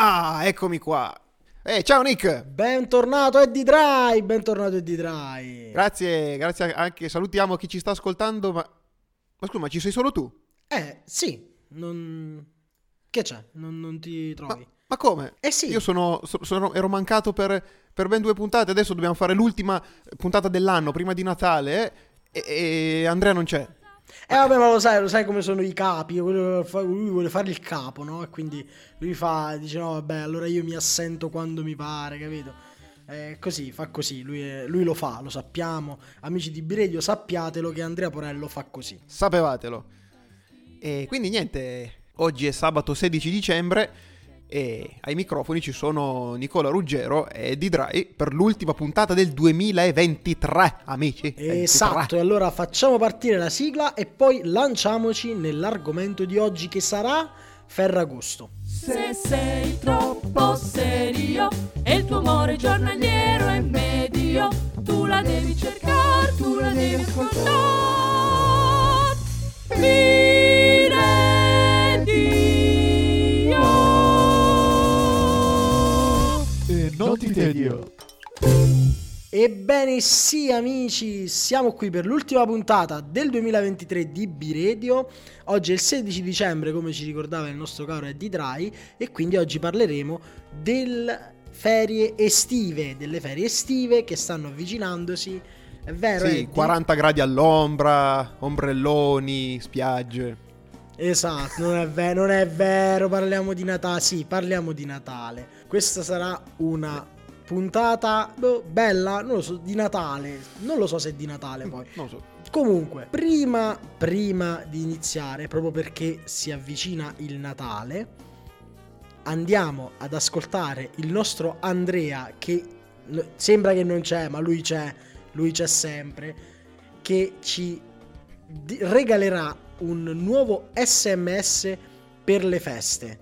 Ah, eccomi qua. Eh, ciao Nick. Bentornato Eddie Dry, bentornato Eddie Dry. Grazie, grazie anche. Salutiamo chi ci sta ascoltando, ma... Ma scusa, ma ci sei solo tu? Eh, sì, non... Che c'è? Non, non ti trovi? Ma, ma come? Eh sì. Io sono, sono- ero mancato per, per ben due puntate, adesso dobbiamo fare l'ultima puntata dell'anno, prima di Natale, eh, e, e Andrea non c'è. Eh vabbè, ma lo sai, lo sai come sono i capi, lui vuole fare il capo, no? E quindi lui fa, dice no, vabbè, allora io mi assento quando mi pare, capito? Eh, così, fa così, lui, lui lo fa, lo sappiamo. Amici di Biredio, sappiatelo che Andrea Porello fa così. Sapevatelo. E quindi niente, oggi è sabato 16 dicembre e ai microfoni ci sono Nicola Ruggero e Dry per l'ultima puntata del 2023, amici. 23. Esatto, e allora facciamo partire la sigla e poi lanciamoci nell'argomento di oggi che sarà Ferragosto. Se sei troppo serio e il tuo amore giornaliero è medio, tu la devi cercare, tu la devi ascoltare. E tedio. Ebbene sì amici, siamo qui per l'ultima puntata del 2023 di B-Radio. Oggi è il 16 dicembre, come ci ricordava il nostro caro Eddie Dry, e quindi oggi parleremo delle ferie estive, delle ferie estive che stanno avvicinandosi. È vero, Sì, Eddie? 40 gradi all'ombra, ombrelloni, spiagge. Esatto, non è, ve- non è vero, parliamo di Natale. Sì, parliamo di Natale. Questa sarà una puntata boh, bella, non lo so, di Natale. Non lo so se è di Natale poi. Non so. Comunque, prima, prima di iniziare, proprio perché si avvicina il Natale, andiamo ad ascoltare il nostro Andrea che sembra che non c'è, ma lui c'è, lui c'è sempre, che ci di- regalerà un nuovo SMS per le feste.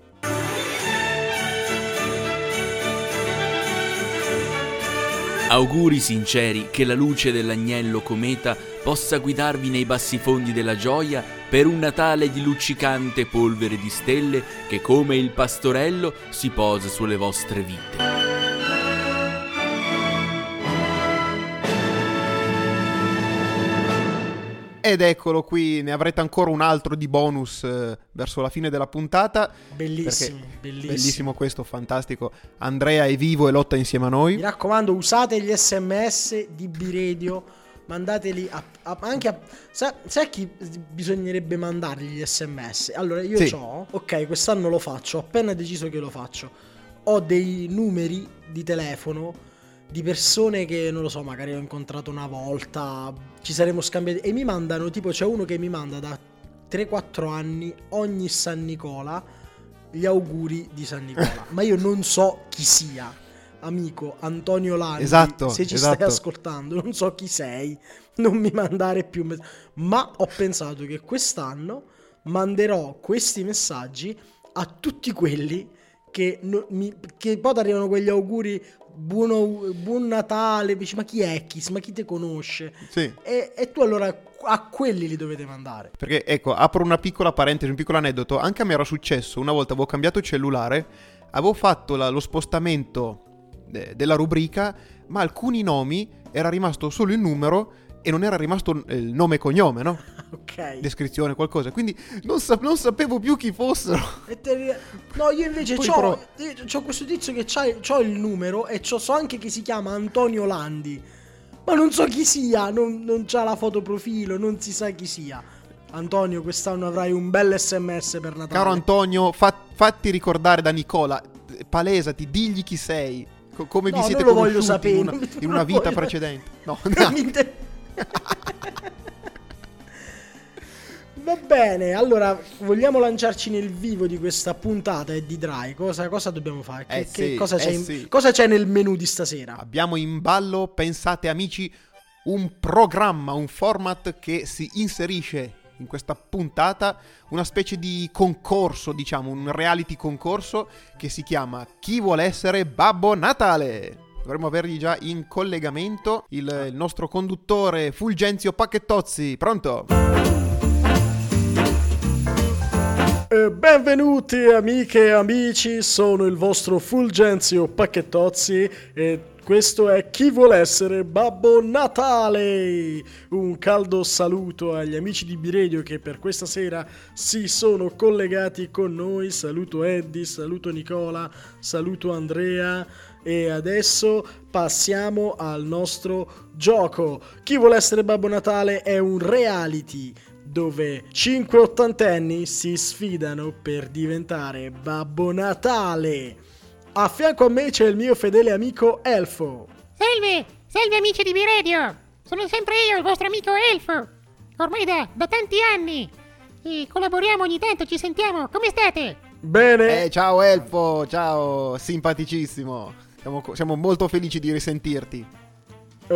Auguri sinceri che la luce dell'agnello cometa possa guidarvi nei bassi fondi della gioia per un Natale di luccicante polvere di stelle che come il pastorello si posa sulle vostre vite. Ed eccolo qui, ne avrete ancora un altro di bonus eh, verso la fine della puntata. Bellissimo, bellissimo. Bellissimo questo, fantastico. Andrea è vivo e lotta insieme a noi. Mi raccomando, usate gli sms di B-Radio, mandateli a, a- anche a... Sa, sai a chi bisognerebbe mandargli gli sms? Allora, io Sì. ho... Ok, quest'anno lo faccio, ho appena deciso che lo faccio. Ho dei numeri di telefono di persone che, non lo so, magari ho incontrato una volta, ci saremo scambiati... E mi mandano, tipo, c'è uno che mi manda da 3-4 anni, ogni San Nicola, gli auguri di San Nicola. Ma io non so chi sia amico Antonio Landi, Esatto, se ci esatto. stai ascoltando, non so chi sei, non mi mandare più mess- ma ho pensato che quest'anno manderò questi messaggi a tutti quelli che, no- mi- che poi arrivano quegli auguri buono- buon Natale, dici ma chi è chi, ma chi ti conosce? Sì. E, e tu allora a quelli li dovete mandare. Perché ecco, apro una piccola parentesi, un piccolo aneddoto. Anche a me era successo, una volta avevo cambiato cellulare, avevo fatto la- lo spostamento eh, della rubrica, ma alcuni nomi era rimasto solo il numero e non era rimasto eh, il nome e cognome, no? Ok. Descrizione, qualcosa. Quindi non, sa- non sapevo più chi fossero. No, io invece c'ho, però- questo tizio che c'ha, c'ho il numero e c'ho, so anche che si chiama Antonio Landi. Ma non so chi sia, non, non c'ha la foto profilo, non si sa chi sia. Antonio, quest'anno avrai un bel sms per Natale. Caro Antonio, fa- fatti ricordare da Nicola, palesati, digli chi sei. co- come No, vi siete conosciuti in una, in una vita voglio- precedente. No, inter- Va bene, allora vogliamo lanciarci nel vivo di questa puntata e di Dry. Cosa, cosa dobbiamo fare? Che, Eh che sì, cosa, c'è eh in- sì. cosa c'è nel menù di stasera? Abbiamo in ballo, pensate amici, un programma, un format che si inserisce in questa puntata, una specie di concorso, diciamo, un reality concorso che si chiama Chi vuole essere Babbo Natale? Dovremmo avergli già in collegamento il, il nostro conduttore Fulgenzio Pacchettozzi. Pronto? Eh, benvenuti amiche e amici, sono il vostro Fulgenzio Pacchettozzi e questo è Chi vuole essere Babbo Natale! Un caldo saluto agli amici di Biredio che per questa sera si sono collegati con noi. Saluto Eddie, saluto Nicola, saluto Andrea e adesso passiamo al nostro gioco. Chi vuole essere Babbo Natale è un reality dove 5 ottantenni si sfidano per diventare Babbo Natale. A fianco a me c'è il mio fedele amico Elfo. Salve, salve amici di B-Radio! Sono sempre io, il vostro amico Elfo! Ormai da, da tanti anni! E collaboriamo ogni tanto, ci sentiamo, come state? Bene, Eh, ciao Elfo, ciao, simpaticissimo. Siamo, siamo molto felici di risentirti.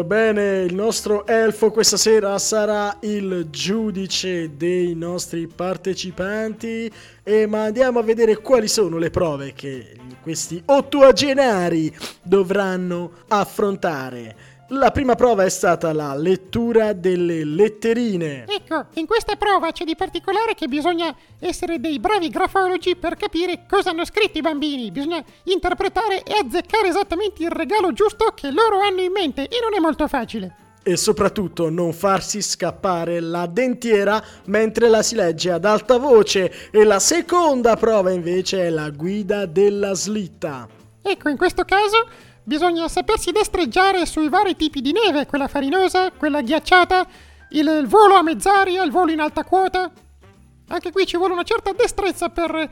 Bene, il nostro elfo questa sera sarà il giudice dei nostri partecipanti e ma andiamo a vedere quali sono le prove che questi ottuagenari dovranno affrontare. La prima prova è stata la lettura delle letterine. Ecco, in questa prova c'è di particolare che bisogna essere dei bravi grafologi per capire cosa hanno scritto i bambini. Bisogna interpretare e azzeccare esattamente il regalo giusto che loro hanno in mente e non è molto facile. E soprattutto non farsi scappare la dentiera mentre la si legge ad alta voce. E la seconda prova invece è la guida della slitta. Ecco, in questo caso bisogna sapersi destreggiare sui vari tipi di neve, quella farinosa, quella ghiacciata, il, volo a mezz'aria, il volo in alta quota. Anche qui ci vuole una certa destrezza per eh,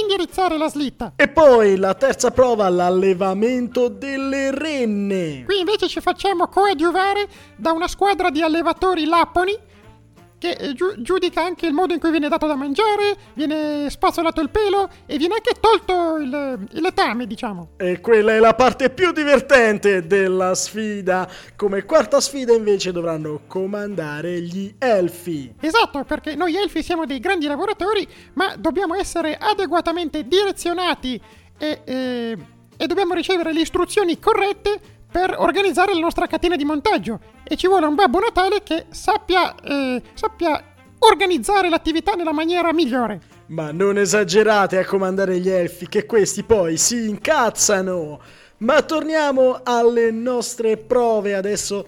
indirizzare la slitta. E poi la terza prova, l'allevamento delle renne. Qui invece ci facciamo coadiuvare da una squadra di allevatori lapponi che eh, giu- giudica anche il modo in cui viene dato da mangiare, viene spazzolato il pelo e viene anche tolto il, il letame, diciamo. E quella è la parte più divertente della sfida. Come quarta sfida invece dovranno comandare gli elfi. Esatto, perché noi elfi siamo dei grandi lavoratori, ma dobbiamo essere adeguatamente direzionati e, eh, e dobbiamo ricevere le istruzioni corrette per organizzare la nostra catena di montaggio. E ci vuole un Babbo Natale che sappia, eh, sappia organizzare l'attività nella maniera migliore. Ma non esagerate a comandare gli elfi, che questi poi si incazzano. Ma torniamo alle nostre prove adesso.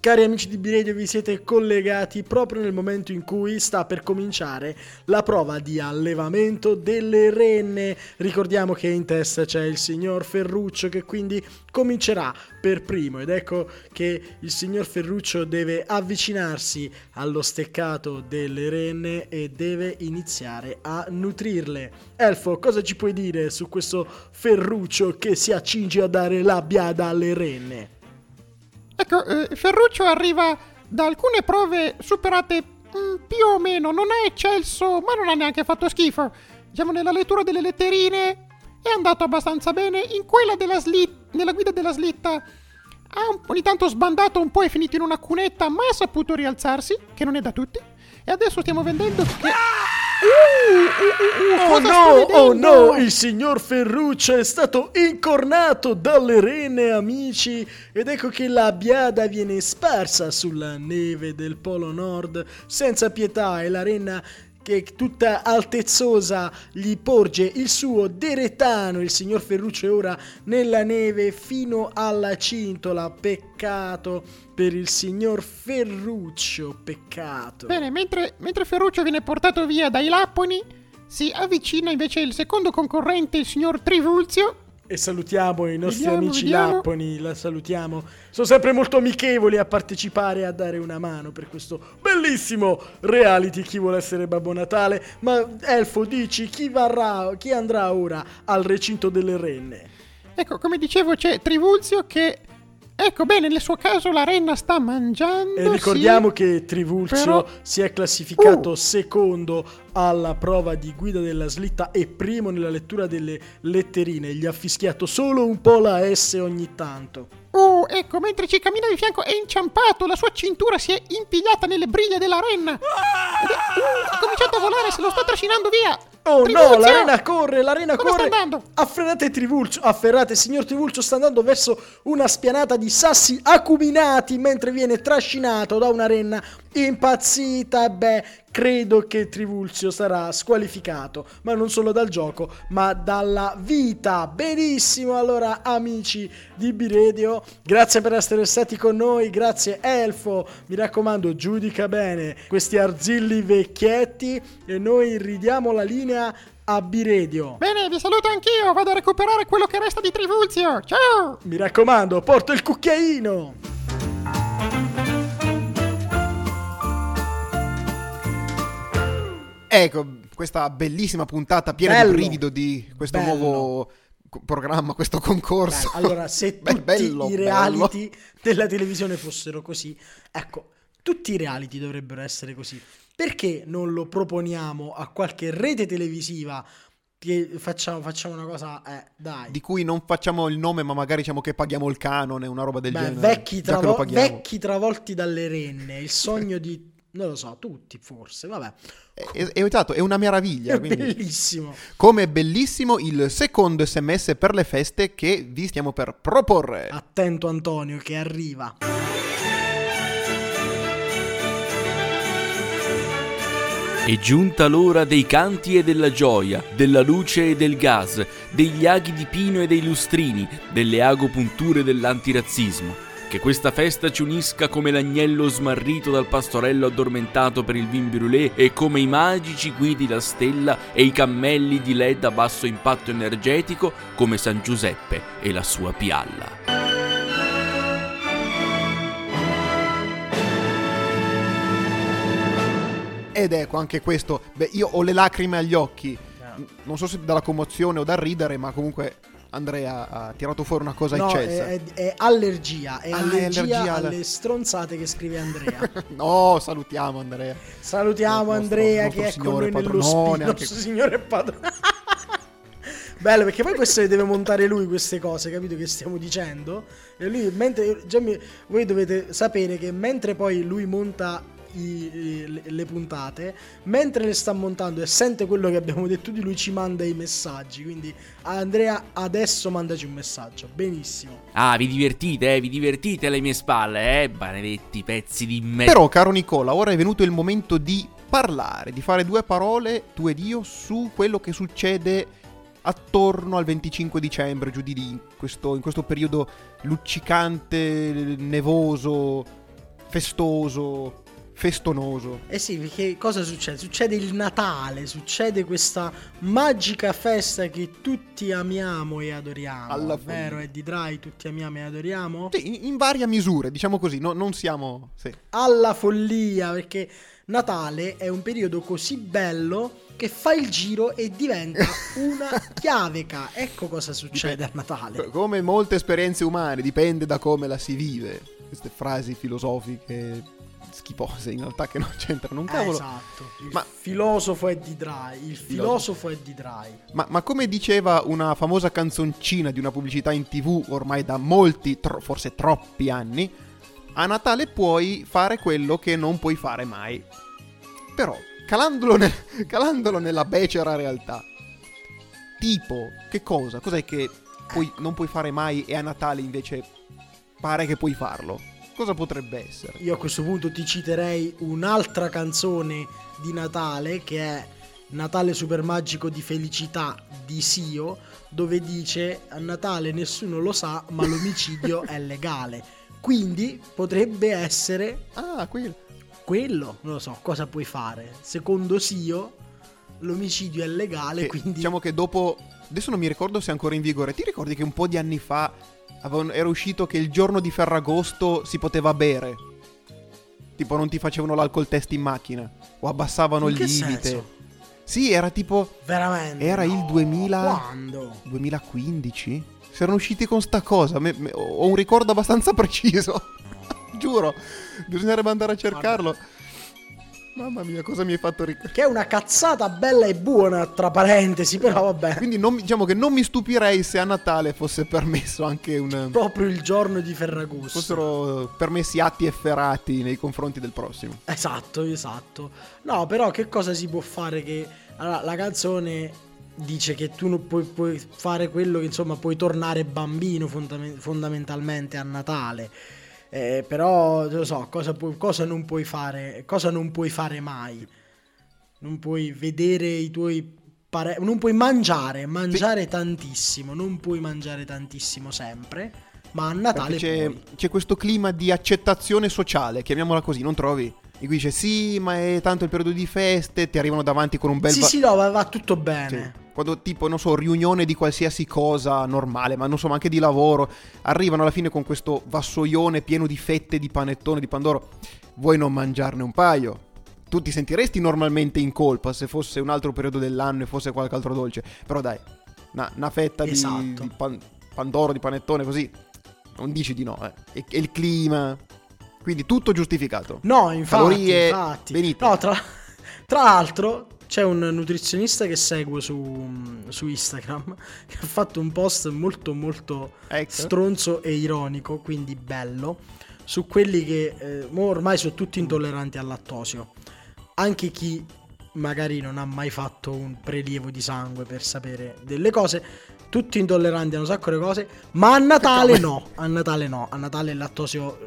Cari amici di Biredio, vi siete collegati proprio nel momento in cui sta per cominciare la prova di allevamento delle renne. Ricordiamo che in testa c'è il signor Ferruccio che quindi comincerà per primo ed ecco che il signor Ferruccio deve avvicinarsi allo steccato delle renne e deve iniziare a nutrirle. Elfo, cosa ci puoi dire su questo Ferruccio che si accinge a dare la biada alle renne? Ecco, eh, Ferruccio arriva da alcune prove superate mm, più o meno, non è eccelso, ma non ha neanche fatto schifo. Diciamo, nella lettura delle letterine è andato abbastanza bene, in quella della slitta, nella guida della slitta ha ogni tanto sbandato un po' e finito in una cunetta, ma ha saputo rialzarsi, che non è da tutti. E adesso stiamo vedendo che... Uh, uh, uh, uh, Oh cosa sto no, oh no, il signor Ferruccio è stato incornato dalle renne amici ed ecco che la biada viene sparsa sulla neve del Polo Nord senza pietà e la renna che tutta altezzosa gli porge il suo deretano, il signor Ferruccio è ora nella neve fino alla cintola, peccato per il signor Ferruccio, peccato. Bene, mentre, mentre Ferruccio viene portato via dai lapponi, si avvicina invece il secondo concorrente, il signor Trivulzio. E salutiamo i nostri Vediamo, amici vediamo. lapponi, la salutiamo. Sono sempre molto amichevoli a partecipare e a dare una mano per questo bellissimo reality chi vuole essere Babbo Natale. Ma Elfo, dici chi varrà, chi andrà ora al recinto delle renne? Ecco, come dicevo, c'è Trivulzio che. Ecco, bene, nel suo caso la renna sta mangiando. E ricordiamo sì. che Trivulzio però- si è classificato Uh. secondo alla prova di guida della slitta e primo nella lettura delle letterine. Gli ha fischiato solo un po' la S ogni tanto. Oh, ecco, mentre ci cammina di fianco è inciampato, la sua cintura si è impigliata nelle briglie della renna. Ed è, uh, ha cominciato a volare, se lo sta trascinando via. Oh no, Trivulzio! la rena corre, la rena Dove sta corre. andando? Afferrate Trivulcio, afferrate, signor Trivulcio sta andando verso una spianata di sassi acuminati mentre viene trascinato da una renna impazzita. Beh, credo che Trivulzio sarà squalificato, ma non solo dal gioco, ma dalla vita. Benissimo, allora amici di Biredio, grazie per essere stati con noi, grazie Elfo, mi raccomando giudica bene questi arzilli vecchietti e noi ridiamo la linea a Biredio. Bene, vi saluto anch'io. Vado a recuperare quello che resta di Trivulzio. Ciao! Mi raccomando, porto il cucchiaino. Ecco, questa bellissima puntata piena Bello. di brivido di questo Bello. nuovo programma, questo concorso. Beh, allora, se Beh, tutti bello, i reality della televisione fossero così, ecco, tutti i reality dovrebbero essere così. Perché non lo proponiamo a qualche rete televisiva che facciamo, facciamo una cosa, eh, dai. Di cui non facciamo il nome, ma magari diciamo che paghiamo il canone, una roba del Beh, genere. vecchi, travo- vecchi travolti dalle renne, il sogno di... non lo so, tutti forse, vabbè. È, è- è- esatto, è una meraviglia. È quindi- bellissimo. Come è bellissimo il secondo sms per le feste che vi stiamo per proporre. Attento Antonio che arriva. È giunta l'ora dei canti e della gioia, della luce e del gas, degli aghi di pino e dei lustrini, delle agopunture dell'antirazzismo. Che questa festa ci unisca come l'agnello smarrito dal pastorello addormentato per il vin brûlé e come i magici guidi la stella e i cammelli di led a basso impatto energetico come San Giuseppe e la sua pialla. Ed ecco anche questo. Beh, io ho le lacrime agli occhi. Non so se dalla commozione o dal ridere, ma comunque Andrea ha tirato fuori una cosa No, eccelsa. è, è- è allergia, è allergia, allergia alle stronzate che scrive Andrea. No, salutiamo Andrea. Salutiamo Il nostro- Andrea il che è con noi nello anche- nostro signore padrone. Bello perché poi questo le deve montare lui queste cose, capito che stiamo dicendo? E lui mentre già mi- voi dovete sapere che mentre poi lui monta i- le, le puntate, mentre le sta montando e sente quello che abbiamo detto di lui ci manda i messaggi, quindi Andrea adesso mandaci un messaggio. Benissimo. Ah, vi divertite, eh? Vi divertite alle mie spalle, eh? Maledetti pezzi di me. Però, caro Nicola, ora è venuto il momento di parlare, di fare due parole, tu ed io, su quello che succede attorno al 25 dicembre, giù di lì, in questo, in questo periodo luccicante, nevoso, festoso, festonoso. Eh sì, perché cosa succede? Succede il Natale, succede questa magica festa che tutti amiamo e adoriamo. Alla vero follia. Eddie Dry, tutti amiamo e adoriamo? Sì, in, in varie misure, diciamo così, no- non siamo... Sì. Alla follia, perché Natale è un periodo così bello che fa il giro e diventa una chiaveca. Ecco cosa succede a Natale. Come molte esperienze umane, dipende da come la si vive. Queste frasi filosofiche schifose, in realtà che non c'entrano un Eh, cavolo. esatto. Il Ma- filosofo è di Dry. Il filosofo è di Dry. Ma, ma come diceva una famosa canzoncina di una pubblicità in tv ormai da molti, tro- forse troppi anni, a Natale puoi fare quello che non puoi fare mai. Però, calandolo, nel- calandolo nella becera realtà, tipo, che cosa? Cos'è che puoi- non puoi fare mai e a Natale invece pare che puoi farlo? Cosa potrebbe essere? Io a questo punto ti citerei un'altra canzone di Natale che è Natale super magico di felicità di Sio, dove dice a Natale nessuno lo sa, ma l'omicidio è legale. Quindi potrebbe essere Ah, quello. quello, non lo so, cosa puoi fare? Secondo Sio l'omicidio è legale, Che, quindi Diciamo che dopo. Adesso non mi ricordo se è ancora in vigore. Ti ricordi che un po' di anni fa era uscito che il giorno di Ferragosto si poteva bere? Tipo, non ti facevano l'alcol test in macchina. O abbassavano In il limite. senso? Sì, era tipo. veramente Era il no. 2000 Quando? 2015? Si erano usciti con sta cosa. Me- me- ho un ricordo abbastanza preciso. Giuro. Bisognerebbe andare a cercarlo. Mamma mia, cosa mi hai fatto ricordare? Che è una cazzata bella e buona, tra parentesi, però vabbè. Quindi non, diciamo che non mi stupirei se a Natale fosse permesso anche un... Proprio il giorno di Ferragosto. fossero permessi atti efferati nei confronti del prossimo. Esatto, esatto. No, però che cosa si può fare che... Allora, la canzone dice che tu non puoi, puoi fare quello che insomma puoi tornare bambino fondame- fondamentalmente a Natale. Eh, però, non lo so, cosa, puoi- cosa non puoi fare, cosa non puoi fare mai. non puoi vedere i tuoi pare- non puoi mangiare, mangiare tantissimo, non puoi mangiare tantissimo sempre, ma a Natale c'è, c'è questo clima di accettazione sociale, chiamiamola così, non trovi? In cui dice sì, ma è tanto il periodo di feste, ti arrivano davanti con un bel... Sì, va- sì, no, va, va tutto Sì. Quando tipo, non so, riunione di qualsiasi cosa normale, ma non so, ma anche di lavoro, arrivano alla fine con questo vassoione pieno di fette di panettone, di pandoro. Vuoi non mangiarne un paio? Tu ti sentiresti normalmente in colpa se fosse un altro periodo dell'anno e fosse qualche altro dolce. Però dai, una, una fetta di- Esatto. di, pan- pandoro, di panettone così, non dici di no. Eh. E, e il clima... Quindi tutto giustificato. No, infatti, Calorie, infatti. venite. No, tra, tra l'altro c'è un nutrizionista che seguo su, su Instagram che ha fatto un post molto molto Ecco. stronzo e ironico, quindi bello, su quelli che eh, ormai sono tutti intolleranti al lattosio. Anche chi magari non ha mai fatto un prelievo di sangue per sapere delle cose, tutti intolleranti a un sacco di cose, ma a Natale no, a Natale no, a Natale il lattosio eh,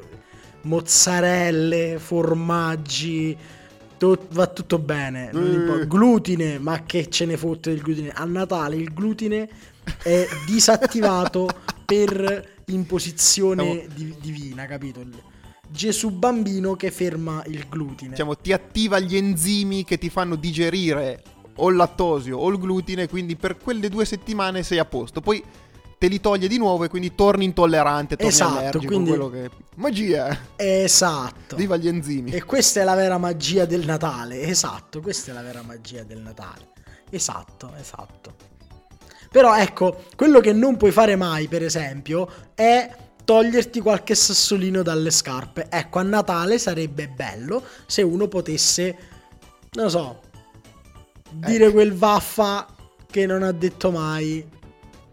mozzarelle, formaggi, tu- va tutto bene, importa. glutine, ma che ce ne fotte del glutine? A Natale il glutine è disattivato per imposizione di- divina, capito? Gesù bambino che ferma il glutine. diciamo, ti attiva gli enzimi che ti fanno digerire o il lattosio o il glutine, quindi per quelle due settimane sei a posto. Poi te li toglie di nuovo e quindi torni intollerante, torni Esatto, allergico, quindi- quello che... Magia! Esatto. Viva gli enzimi! E questa è la vera magia del Natale. Esatto, questa è la vera magia del Natale. Esatto, esatto. Però ecco, quello che non puoi fare mai, per esempio, è toglierti qualche sassolino dalle scarpe. Ecco, a Natale sarebbe bello se uno potesse, non lo so, dire Ecco. quel vaffa che non ha detto mai.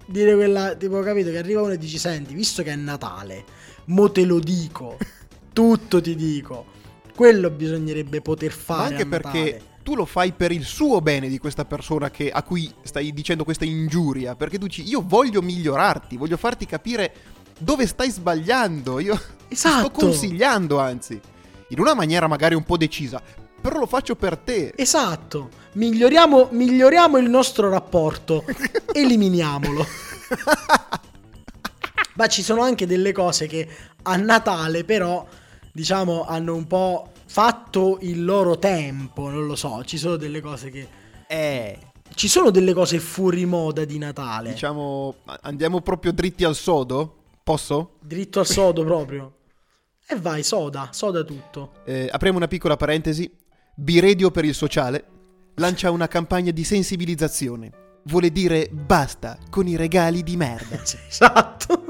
Dire quella, tipo, capito, che arriva uno e dici, senti, visto che è Natale, mo te lo dico, tutto ti dico. Quello bisognerebbe poter Ma fare anche a perché tu lo fai per il suo bene di questa persona che- a cui stai dicendo questa ingiuria, perché tu dici io voglio migliorarti, voglio farti capire dove stai sbagliando, io ti sto Esatto. consigliando anzi, in una maniera magari un po' decisa, però lo faccio per te. Esatto, miglioriamo, miglioriamo il nostro rapporto, eliminiamolo. Ma ci sono anche delle cose che a Natale però, diciamo, hanno un po' fatto il loro tempo, non lo so, ci sono delle cose che... Eh, Ci sono delle cose fuori moda di Natale. diciamo, andiamo proprio dritti al sodo? Posso? Dritto al sodo proprio. E vai, soda, soda tutto. Eh, apriamo una piccola parentesi. Biredio per il sociale lancia una campagna di sensibilizzazione. Vuole dire basta con i regali di merda. Esatto.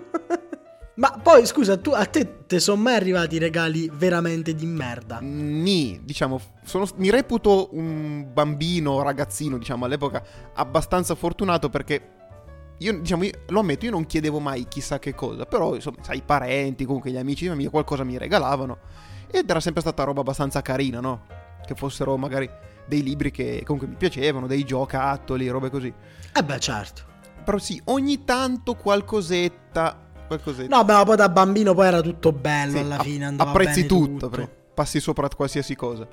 Ma poi scusa, tu, a te te sono mai arrivati regali veramente di merda? Ni, diciamo, sono- mi reputo un bambino, ragazzino, diciamo, all'epoca abbastanza fortunato perché io, diciamo, io- lo ammetto, io non chiedevo mai chissà che cosa, però, insomma, sai, i parenti, comunque gli amici di mia qualcosa mi regalavano ed era sempre stata roba abbastanza carina, no? Che fossero magari dei libri che comunque mi piacevano, dei giocattoli, robe così. Eh beh, certo. Però sì, ogni tanto qualcosetta, qualcosetta. No, beh, ma poi da bambino poi era tutto bello Sì, alla fine, andava apprezzi bene tutto, pre- passi sopra qualsiasi cosa.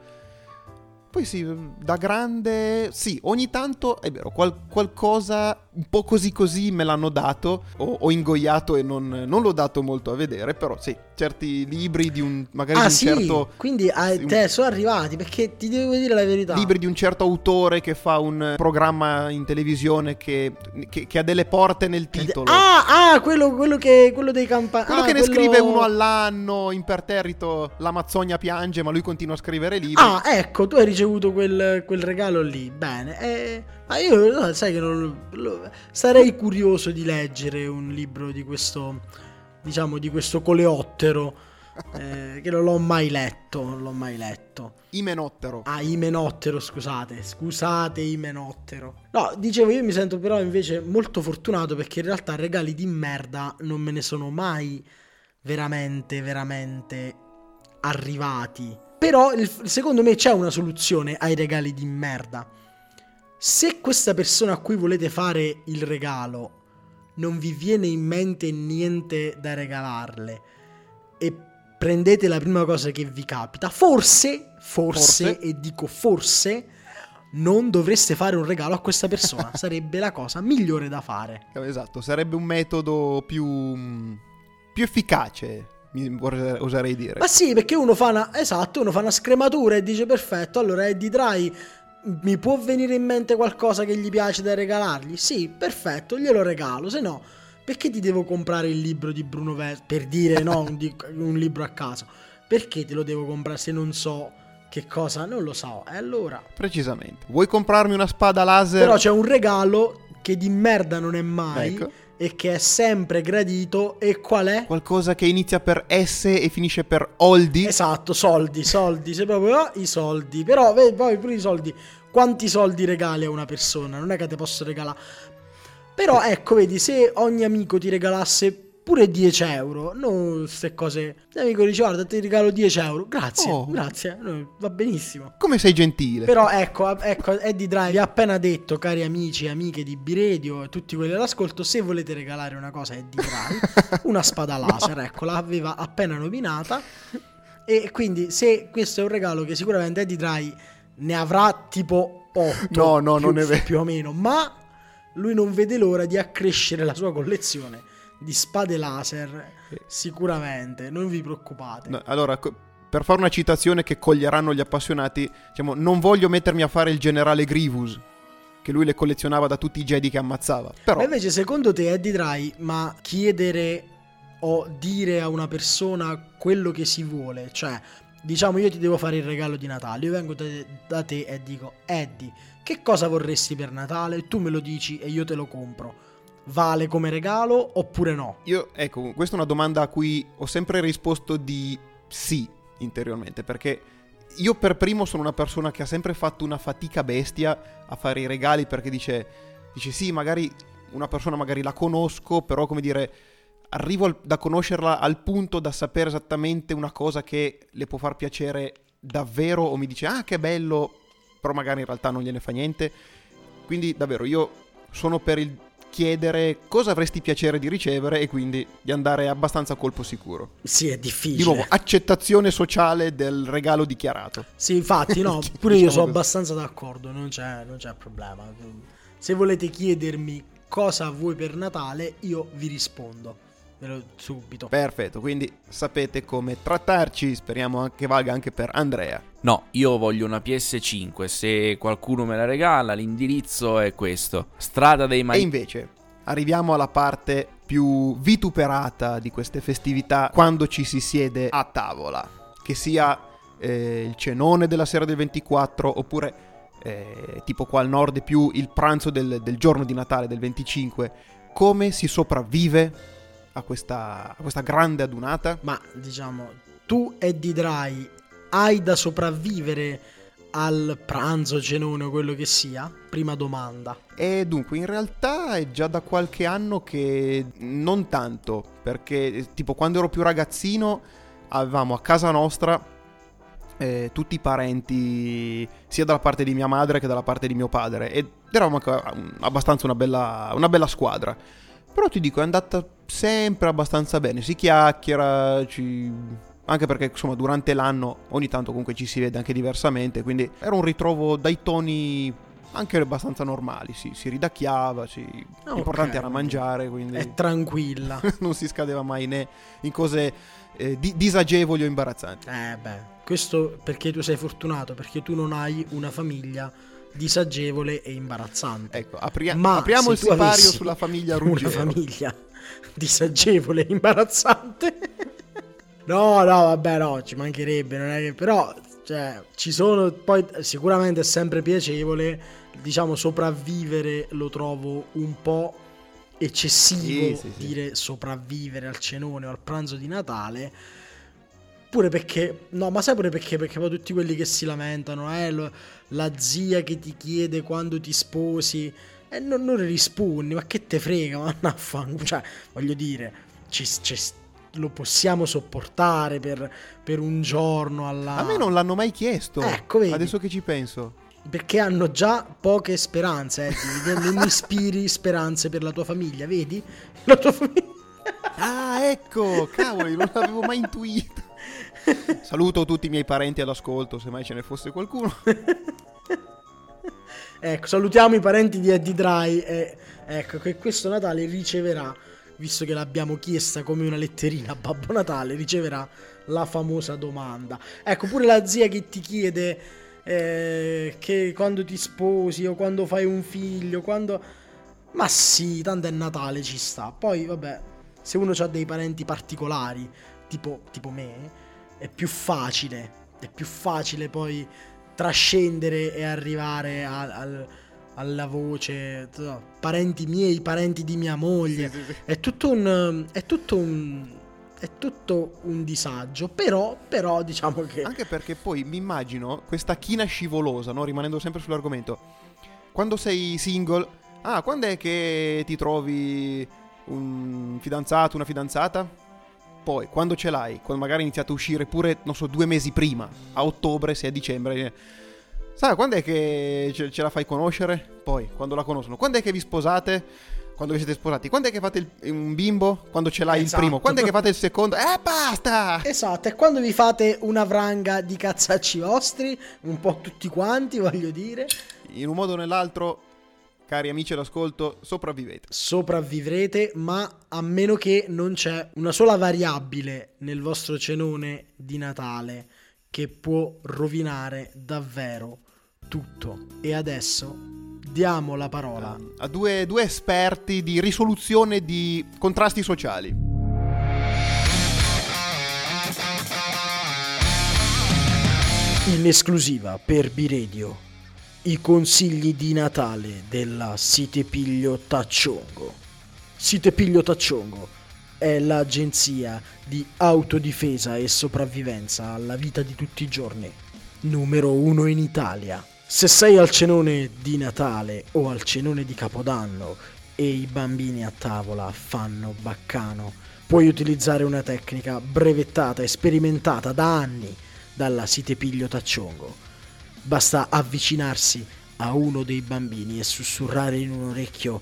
Poi sì, da grande, sì, ogni tanto è vero, qual- qualcosa un po' così così me l'hanno dato, ho, ho ingoiato e non, non l'ho dato molto a vedere, però sì, certi libri di un, magari Ah di un sì, certo... quindi a un- te sono arrivati perché ti devo dire la verità. Libri di un certo autore che fa un programma in televisione che, che- che ha delle porte nel titolo. Ah, ah, quello, quello che quello dei campani. Quello ah, che ne quello- scrive uno all'anno, imperterrito, l'Amazzonia piange, ma lui continua a scrivere libri. Ah, ecco, tu hai ricevuto quel, quel regalo lì. Bene. Eh, ma io sai che non lo- sarei curioso di leggere un libro di questo diciamo di questo coleottero eh, che non l'ho mai letto, non l'ho mai letto. Imenottero. Ah, Imenottero, scusate, scusate Imenottero. No, dicevo, io mi sento però invece molto fortunato perché in realtà regali di merda non me ne sono mai veramente, veramente arrivati. Però il- secondo me c'è una soluzione ai regali di merda. Se questa persona a cui volete fare il regalo non vi viene in mente niente da regalarle e prendete la prima cosa che vi capita, forse, forse, Forse. e dico forse, non dovreste fare un regalo a questa persona. Sarebbe la cosa migliore da fare. Esatto, sarebbe un metodo più, più efficace, mi vorrei- oserei dire. Ma sì, perché uno fa una. Esatto, uno fa una scrematura e dice perfetto. Allora, Eddie Dry mi può venire in mente qualcosa che gli piace da regalargli? Sì, perfetto, glielo regalo. Se no, perché ti devo comprare il libro di Bruno Vespa? Per dire no, un, di- un libro a caso. Perché te lo devo comprare se non so che cosa? Non lo so. E allora. Precisamente. Vuoi comprarmi una spada laser? Però c'è un regalo che di merda non è mai. Ecco. E che è sempre gradito. E qual è? Qualcosa che inizia per S e finisce per Oldi? Esatto, soldi, soldi, se proprio ah, i soldi. Però vedi, poi pure i soldi. Quanti soldi regali a una persona? Non è che te posso regalare. Però ecco, vedi, se ogni amico ti regalasse pure 10 euro, non queste cose. Se l'amico dice guarda, ti regalo 10 euro. Grazie, Oh. grazie, no, va benissimo. Come sei gentile. Però ecco, ecco, Eddie Drive vi ha appena detto, cari amici e amiche di B-Radio e tutti quelli all'ascolto, se volete regalare una cosa a Eddie Drive, una spada laser, ecco, l'aveva appena nominata. E quindi se questo è un regalo che sicuramente Eddie Drive ne avrà tipo 8 No, no, più, non è vero. più o meno, ma lui non vede l'ora di accrescere la sua collezione di spade laser, sicuramente, non vi preoccupate. No, allora, co- per fare una citazione che coglieranno gli appassionati, diciamo, non voglio mettermi a fare il generale Grievous, che lui le collezionava da tutti i Jedi che ammazzava. Però, Ma invece, secondo te, Eddie Dry, ma chiedere o dire a una persona quello che si vuole, cioè, diciamo, io ti devo fare il regalo di Natale, io vengo da, da te e dico, Eddie, che cosa vorresti per Natale? Tu me lo dici e io te lo compro. Vale come regalo oppure no? io, ecco, questa è una domanda a cui ho sempre risposto di sì interiormente, perché io per primo sono una persona che ha sempre fatto una fatica bestia a fare i regali perché dice, dice sì, magari una persona magari la conosco, però come dire, arrivo al- da conoscerla al punto da sapere esattamente una cosa che le può far piacere davvero o mi dice ah che bello, però magari in realtà non gliene fa niente. Quindi davvero io sono per il chiedere cosa avresti piacere di ricevere e quindi di andare abbastanza a colpo sicuro. Sì, è difficile. Di nuovo, accettazione sociale del regalo dichiarato. Sì, infatti, no, pure io Diciamo sono così. abbastanza d'accordo, non c'è, non c'è problema. Se volete chiedermi cosa vuoi per Natale, io vi rispondo. Ve lo subito. Perfetto, quindi sapete come trattarci, speriamo che valga anche per Andrea. No, io voglio una PS5, se qualcuno me la regala, l'indirizzo è questo. Strada dei E Mai... invece arriviamo alla parte più vituperata di queste festività quando ci si siede a tavola, che sia eh, il cenone della sera del 24 oppure eh, tipo qua al nord più il pranzo del, del giorno di Natale del 25. Come si sopravvive a questa, a questa grande adunata? Ma diciamo, tu Eddie Dry hai da sopravvivere al pranzo, cenone o quello che sia? Prima domanda. E dunque, in realtà è già da qualche anno che non tanto, perché tipo quando ero più ragazzino avevamo a casa nostra eh, tutti i parenti, sia dalla parte di mia madre che dalla parte di mio padre, ed eravamo abbastanza una bella, una bella squadra. Però ti dico, è andata sempre abbastanza bene, si chiacchiera, ci... anche perché insomma durante l'anno ogni tanto comunque ci si vede anche diversamente, quindi era un ritrovo dai toni anche abbastanza normali, sì, si ridacchiava, sì. Ah, l'importante ok. era mangiare, quindi È tranquilla. non si scadeva mai né in cose eh, di- disagevoli o imbarazzanti. eh beh, questo perché tu sei fortunato, perché tu non hai una famiglia disagevole e imbarazzante. Ecco, apria- Ma apriamo il sipario sulla famiglia Una Ruggero. famiglia disagevole e imbarazzante. no, no, vabbè, no, ci mancherebbe, non è che però cioè, ci sono poi sicuramente è sempre piacevole, diciamo sopravvivere lo trovo un po' eccessivo Sì, sì, sì. dire sopravvivere al cenone o al pranzo di Natale. Pure perché, no, ma sai pure perché? Perché poi tutti quelli che si lamentano, eh, lo- la zia che ti chiede quando ti sposi, e non, non rispondi, ma che te frega, ma no, fan- cioè, voglio dire, ci- ci- lo possiamo sopportare per, per un giorno alla... A me non l'hanno mai chiesto. Ecco, vedi. Adesso che ci penso. Perché hanno già poche speranze, eh, non ispiri speranze per la tua famiglia, vedi? La tua famiglia... Ah, ecco, cavoli, non l'avevo mai intuito. Saluto tutti i miei parenti all'ascolto, se mai ce ne fosse qualcuno. ecco, salutiamo i parenti di Eddie Dry. E, ecco, che questo Natale riceverà, visto che l'abbiamo chiesta come una letterina a Babbo Natale, riceverà la famosa domanda. Ecco, pure la zia che ti chiede eh, che quando ti sposi o quando fai un figlio, quando... Ma sì, tanto è Natale, ci sta. Poi, vabbè, se uno ha dei parenti particolari, tipo, tipo me, è più facile. È più facile poi trascendere e arrivare al, al, alla voce. no, parenti miei, parenti di mia moglie. Sì, sì, sì. È tutto un. È tutto un. È tutto un disagio. Però, però, diciamo che. Anche perché poi mi immagino questa china scivolosa, no? rimanendo sempre sull'argomento. Quando sei single, ah, quando è che ti trovi un fidanzato, una fidanzata? Poi, quando ce l'hai, quando magari hai iniziato a uscire pure, non so, due mesi prima, a ottobre, se è dicembre, eh, sai, quando è che ce, ce la fai conoscere? Poi, quando la conoscono, quando è che vi sposate? Quando vi siete sposati? Quando è che fate il- un bimbo? Quando ce l'hai Esatto. il primo? Quando è che fate il secondo? Eh, basta! Esatto, e quando vi fate una vranga di cazzacci vostri, un po' tutti quanti, voglio dire, In un modo o nell'altro, cari amici all'ascolto, sopravvivete. sopravvivrete, ma a meno che non c'è una sola variabile nel vostro cenone di Natale che può rovinare davvero tutto. E adesso diamo la parola A due, due esperti di risoluzione di contrasti sociali. in esclusiva per B-Radio i consigli di Natale della Sitepiglio Tacciongo. Sitepiglio Tacciongo è l'agenzia di autodifesa e sopravvivenza alla vita di tutti i giorni, numero uno in Italia. Se sei al cenone di Natale o al cenone di Capodanno e i bambini a tavola fanno baccano, puoi utilizzare una tecnica brevettata e sperimentata da anni dalla Sitepiglio Tacciongo. Basta avvicinarsi a uno dei bambini e sussurrare in un orecchio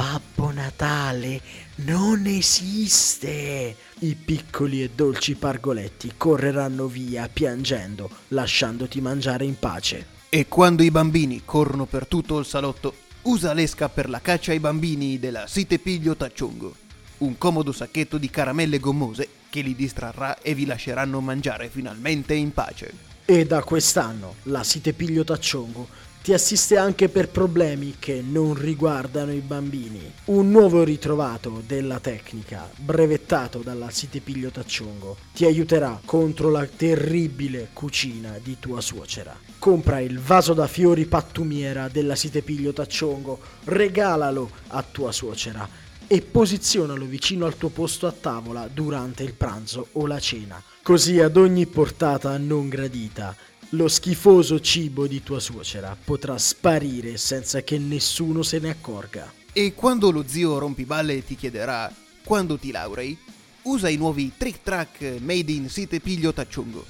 Babbo Natale non esiste. I piccoli e dolci pargoletti correranno via piangendo, lasciandoti mangiare in pace. E quando i bambini corrono per tutto il salotto, usa l'esca per la caccia ai bambini della Site Piglio Tacciongo. Un comodo sacchetto di caramelle gommose che li distrarrà e vi lasceranno mangiare finalmente in pace. E da quest'anno la Sitepiglio Tacciongo ti assiste anche per problemi che non riguardano i bambini. Un nuovo ritrovato della tecnica, brevettato dalla Sitepiglio Tacciongo, ti aiuterà contro la terribile cucina di tua suocera. Compra il vaso da fiori pattumiera della Sitepiglio Tacciongo, regalalo a tua suocera e posizionalo vicino al tuo posto a tavola durante il pranzo o la cena. Così ad ogni portata non gradita, lo schifoso cibo di tua suocera potrà sparire senza che nessuno se ne accorga. E quando lo zio rompiballe ti chiederà quando ti laurei, usa i nuovi trick track made in Site Piglio Tacciongo.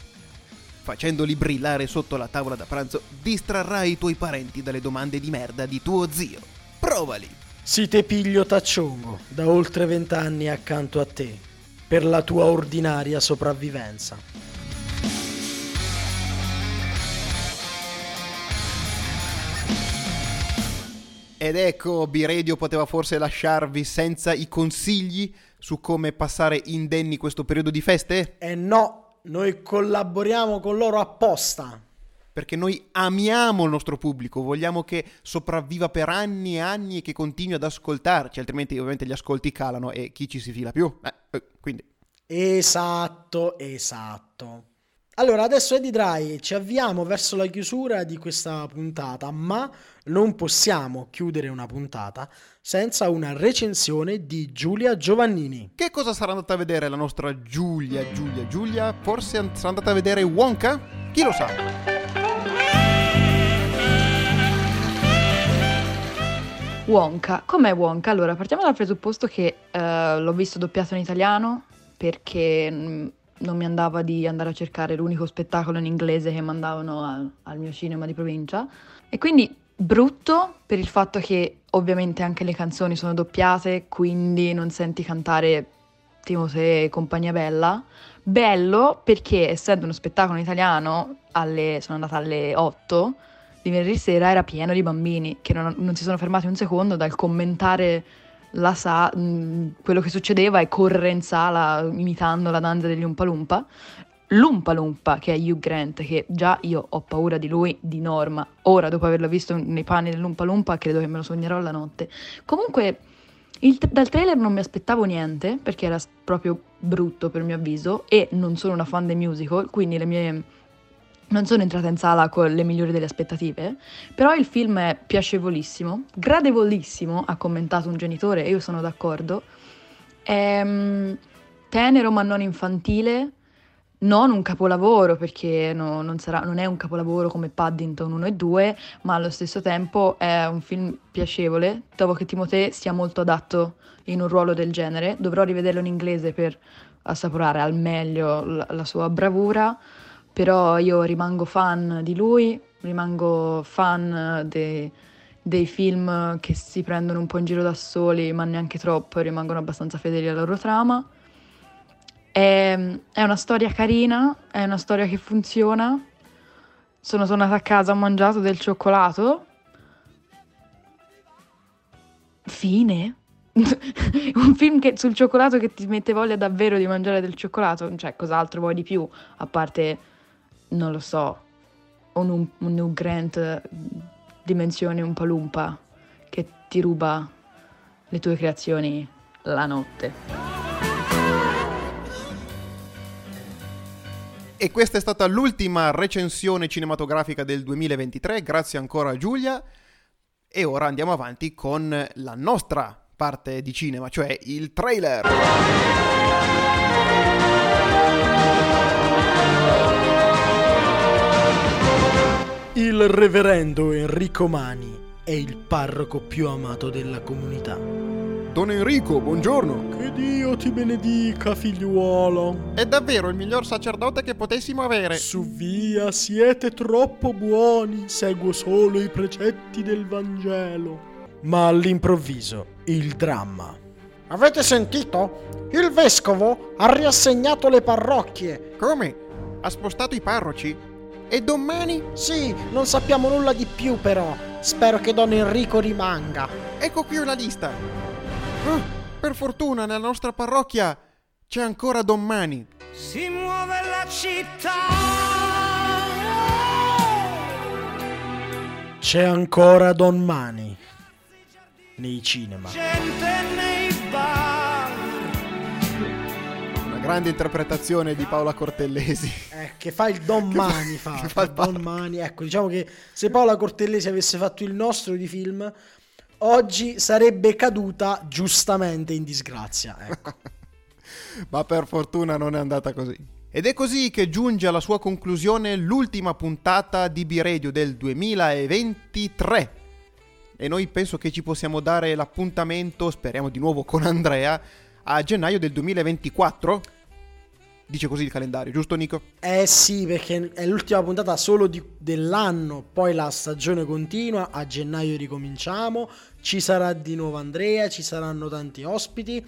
Facendoli brillare sotto la tavola da pranzo, distrarrai i tuoi parenti dalle domande di merda di tuo zio. Provali! Sitepiglio Tacciongo, da oltre vent'anni accanto a te, per la tua ordinaria sopravvivenza. Ed ecco, B-Radio poteva forse lasciarvi senza i consigli su come passare indenni questo periodo di feste? E no, noi collaboriamo con loro apposta. Perché noi amiamo il nostro pubblico, vogliamo che sopravviva per anni e anni e che continui ad ascoltarci, altrimenti ovviamente gli ascolti calano e chi ci si fila più? Eh, eh, quindi... Esatto, esatto. Allora, adesso Eddie Dry, ci avviamo verso la chiusura di questa puntata, ma non possiamo chiudere una puntata senza una recensione di Giulia Giovannini. Che cosa sarà andata a vedere la nostra Giulia, Giulia, Giulia? Forse sarà andata a vedere Wonka? Chi lo sa? Wonka, com'è Wonka? Allora, partiamo dal presupposto che eh, l'ho visto doppiato in italiano perché mm, non mi andava di andare a cercare l'unico spettacolo in inglese che mandavano al, al mio cinema di provincia. E quindi brutto per il fatto che ovviamente anche le canzoni sono doppiate, quindi non senti cantare Timoteo e compagnia bella. Bello perché essendo uno spettacolo in italiano, alle- sono andata alle 8, di venerdì sera era pieno di bambini che non, non si sono fermati un secondo dal commentare sa- mh, quello che succedeva e correre in sala imitando la danza degli Umpa Lumpa. L'Umpa Lumpa, che è Hugh Grant, che già io ho paura di lui di norma. Ora, dopo averlo visto nei panni dell'Umpa Lumpa, credo che me lo sognerò la notte. Comunque, il dal trailer non mi aspettavo niente, perché era proprio brutto per mio avviso, e non sono una fan dei musical, quindi le mie... Non sono entrata in sala con le migliori delle aspettative, però il film è piacevolissimo, gradevolissimo, ha commentato un genitore e io sono d'accordo. È mm, tenero ma non infantile, non un capolavoro perché no- non, sarà- non è un capolavoro come Paddington 1 e 2, ma allo stesso tempo è un film piacevole. Trovo che Timothée sia molto adatto in un ruolo del genere. Dovrò rivederlo in inglese per assaporare al meglio la, la sua bravura, però io rimango fan di lui, rimango fan de- dei film che si prendono un po' in giro da soli, ma neanche troppo, rimangono abbastanza fedeli alla loro trama. È, è una storia carina, è una storia che funziona. Sono tornata a casa, ho mangiato del cioccolato. Fine. Un film che- sul cioccolato che ti mette voglia davvero di mangiare del cioccolato. Cioè, cos'altro vuoi di più? A parte, non lo so, un, un, Hugh Grant eh, dimensione un palumpa che ti ruba le tue creazioni la notte. E questa è stata l'ultima recensione cinematografica del 2023, grazie ancora a Giulia. E ora andiamo avanti con la nostra parte di cinema, cioè il trailer. Il reverendo Enrico Mani è il parroco più amato della comunità. Don Enrico, buongiorno. Che Dio ti benedica, figliuolo. È davvero il miglior sacerdote che potessimo avere. Su via, siete troppo buoni, seguo solo i precetti del Vangelo. Ma all'improvviso, il dramma. Avete sentito? Il vescovo ha riassegnato le parrocchie. Come? Ha spostato i parroci? E domani? Sì, non sappiamo nulla di più però. Spero che Don Enrico rimanga. Ecco qui una lista. Ah, per fortuna nella nostra parrocchia c'è ancora domani. Si muove la città. C'è ancora Don Mani nei cinema. Gente nei bar. Grande interpretazione di Paola Cortellesi. Eh, che fa il Don Mani, fa, fa fa il Don. Mani. Ecco, diciamo che se Paola Cortellesi avesse fatto il nostro di film, oggi sarebbe caduta giustamente in disgrazia. Ecco. Ma per fortuna non è andata così. Ed è così che giunge alla sua conclusione l'ultima puntata di B-Radio del 2023. E noi penso che ci possiamo dare l'appuntamento, speriamo di nuovo con Andrea, a gennaio del 2024. Dice così il calendario, giusto Nico? Eh sì, perché è l'ultima puntata solo di- dell'anno, poi la stagione continua, a gennaio ricominciamo, ci sarà di nuovo Andrea, ci saranno tanti ospiti,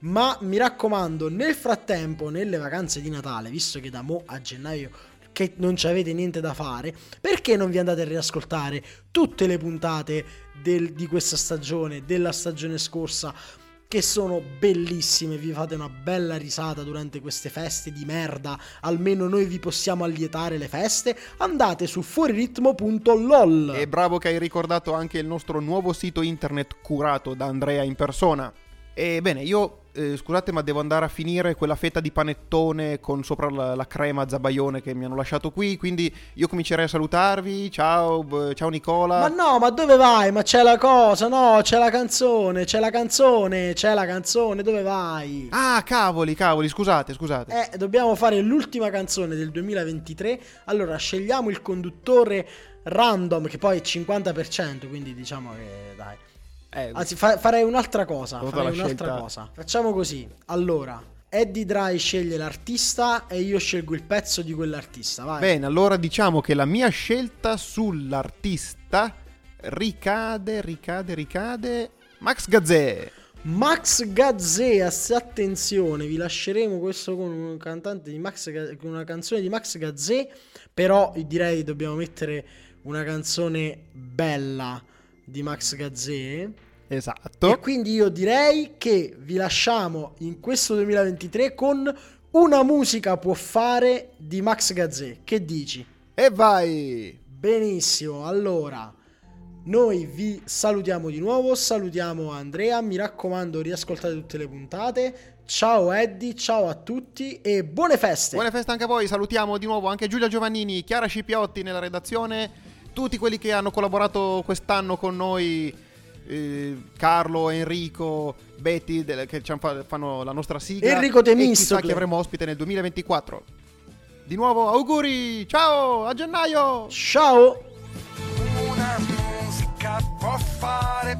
ma mi raccomando, nel frattempo, nelle vacanze di Natale, visto che da mo a gennaio che non ci avete niente da fare, perché non vi andate a riascoltare tutte le puntate del- di questa stagione, della stagione scorsa? Che sono bellissime, vi fate una bella risata durante queste feste di merda, almeno noi vi possiamo allietare le feste, andate su fuoriritmo.lol. E bravo che hai ricordato anche il nostro nuovo sito internet curato da Andrea in persona. E bene, io eh, scusate ma devo andare a finire quella fetta di panettone con sopra la, la crema zabaione che mi hanno lasciato qui, quindi io comincerei a salutarvi. Ciao, b- ciao Nicola. Ma no, ma dove vai? Ma c'è la cosa, no, c'è la canzone, c'è la canzone, c'è la canzone, dove vai? Ah, cavoli, cavoli, scusate, scusate. Eh, dobbiamo fare l'ultima canzone del 2023. Allora, scegliamo il conduttore random, che poi è 50%, quindi diciamo che dai. Eh, Anzi, fa- farei un'altra cosa. Farei un'altra scelta- cosa. Facciamo così. Allora, Eddie Dry sceglie l'artista e io scelgo il pezzo di quell'artista. Vai. Bene, allora diciamo che la mia scelta sull'artista ricade, ricade, ricade. Max Gazzè. Max Gazzè, attenzione, vi lasceremo questo con un cantante di Max con una canzone di Max Gazzè, però direi dobbiamo mettere una canzone bella di Max Gazzè. Esatto. E quindi io direi che vi lasciamo in questo 2023 con una musica può fare di Max Gazzè. Che dici? E vai! Benissimo, allora noi vi salutiamo di nuovo, salutiamo Andrea, mi raccomando riascoltate tutte le puntate. Ciao Eddie, ciao a tutti e buone feste! Buone feste anche a voi, salutiamo di nuovo anche Giulia Giovannini, Chiara Scipiotti nella redazione, tutti quelli che hanno collaborato quest'anno con noi, eh, Carlo, Enrico, Betty, del- che fa- fanno la nostra sigla. Enrico E chissà chi avremo ospite nel 2024. Di nuovo auguri, ciao, a gennaio! Ciao! Una musica può fare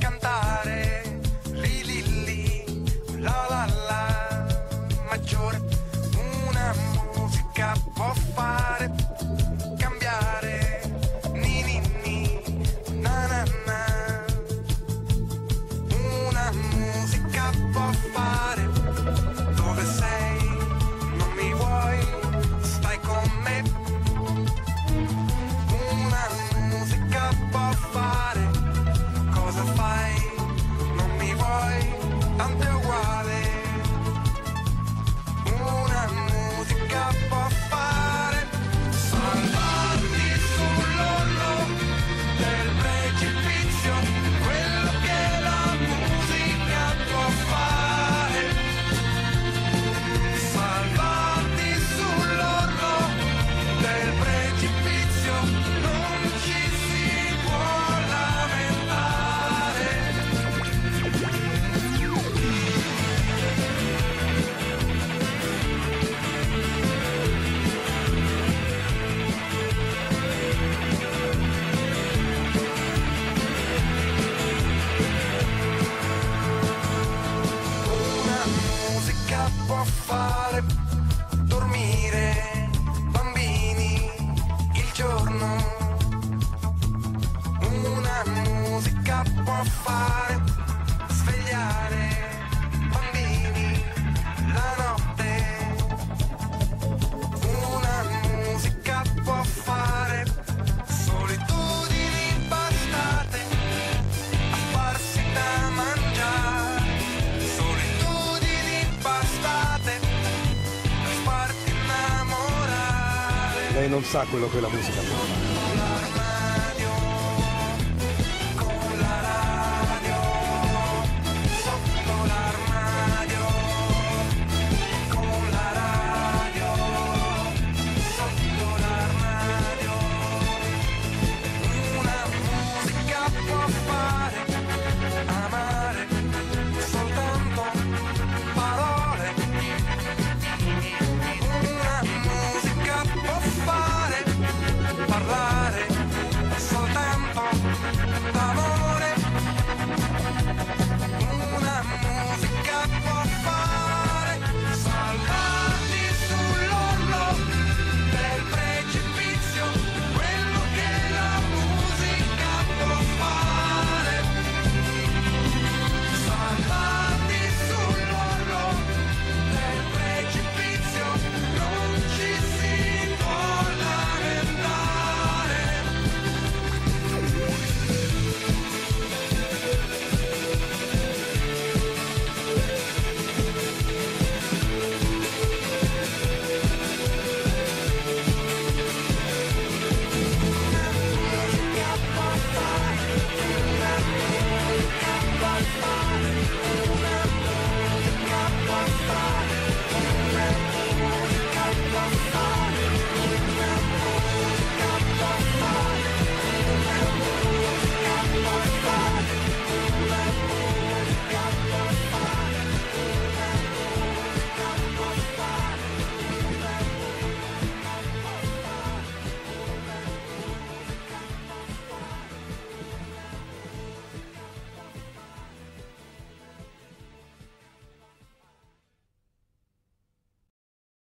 cantare li li li, la la la maggiore. Una musica può fare sa quello che la musica può fare.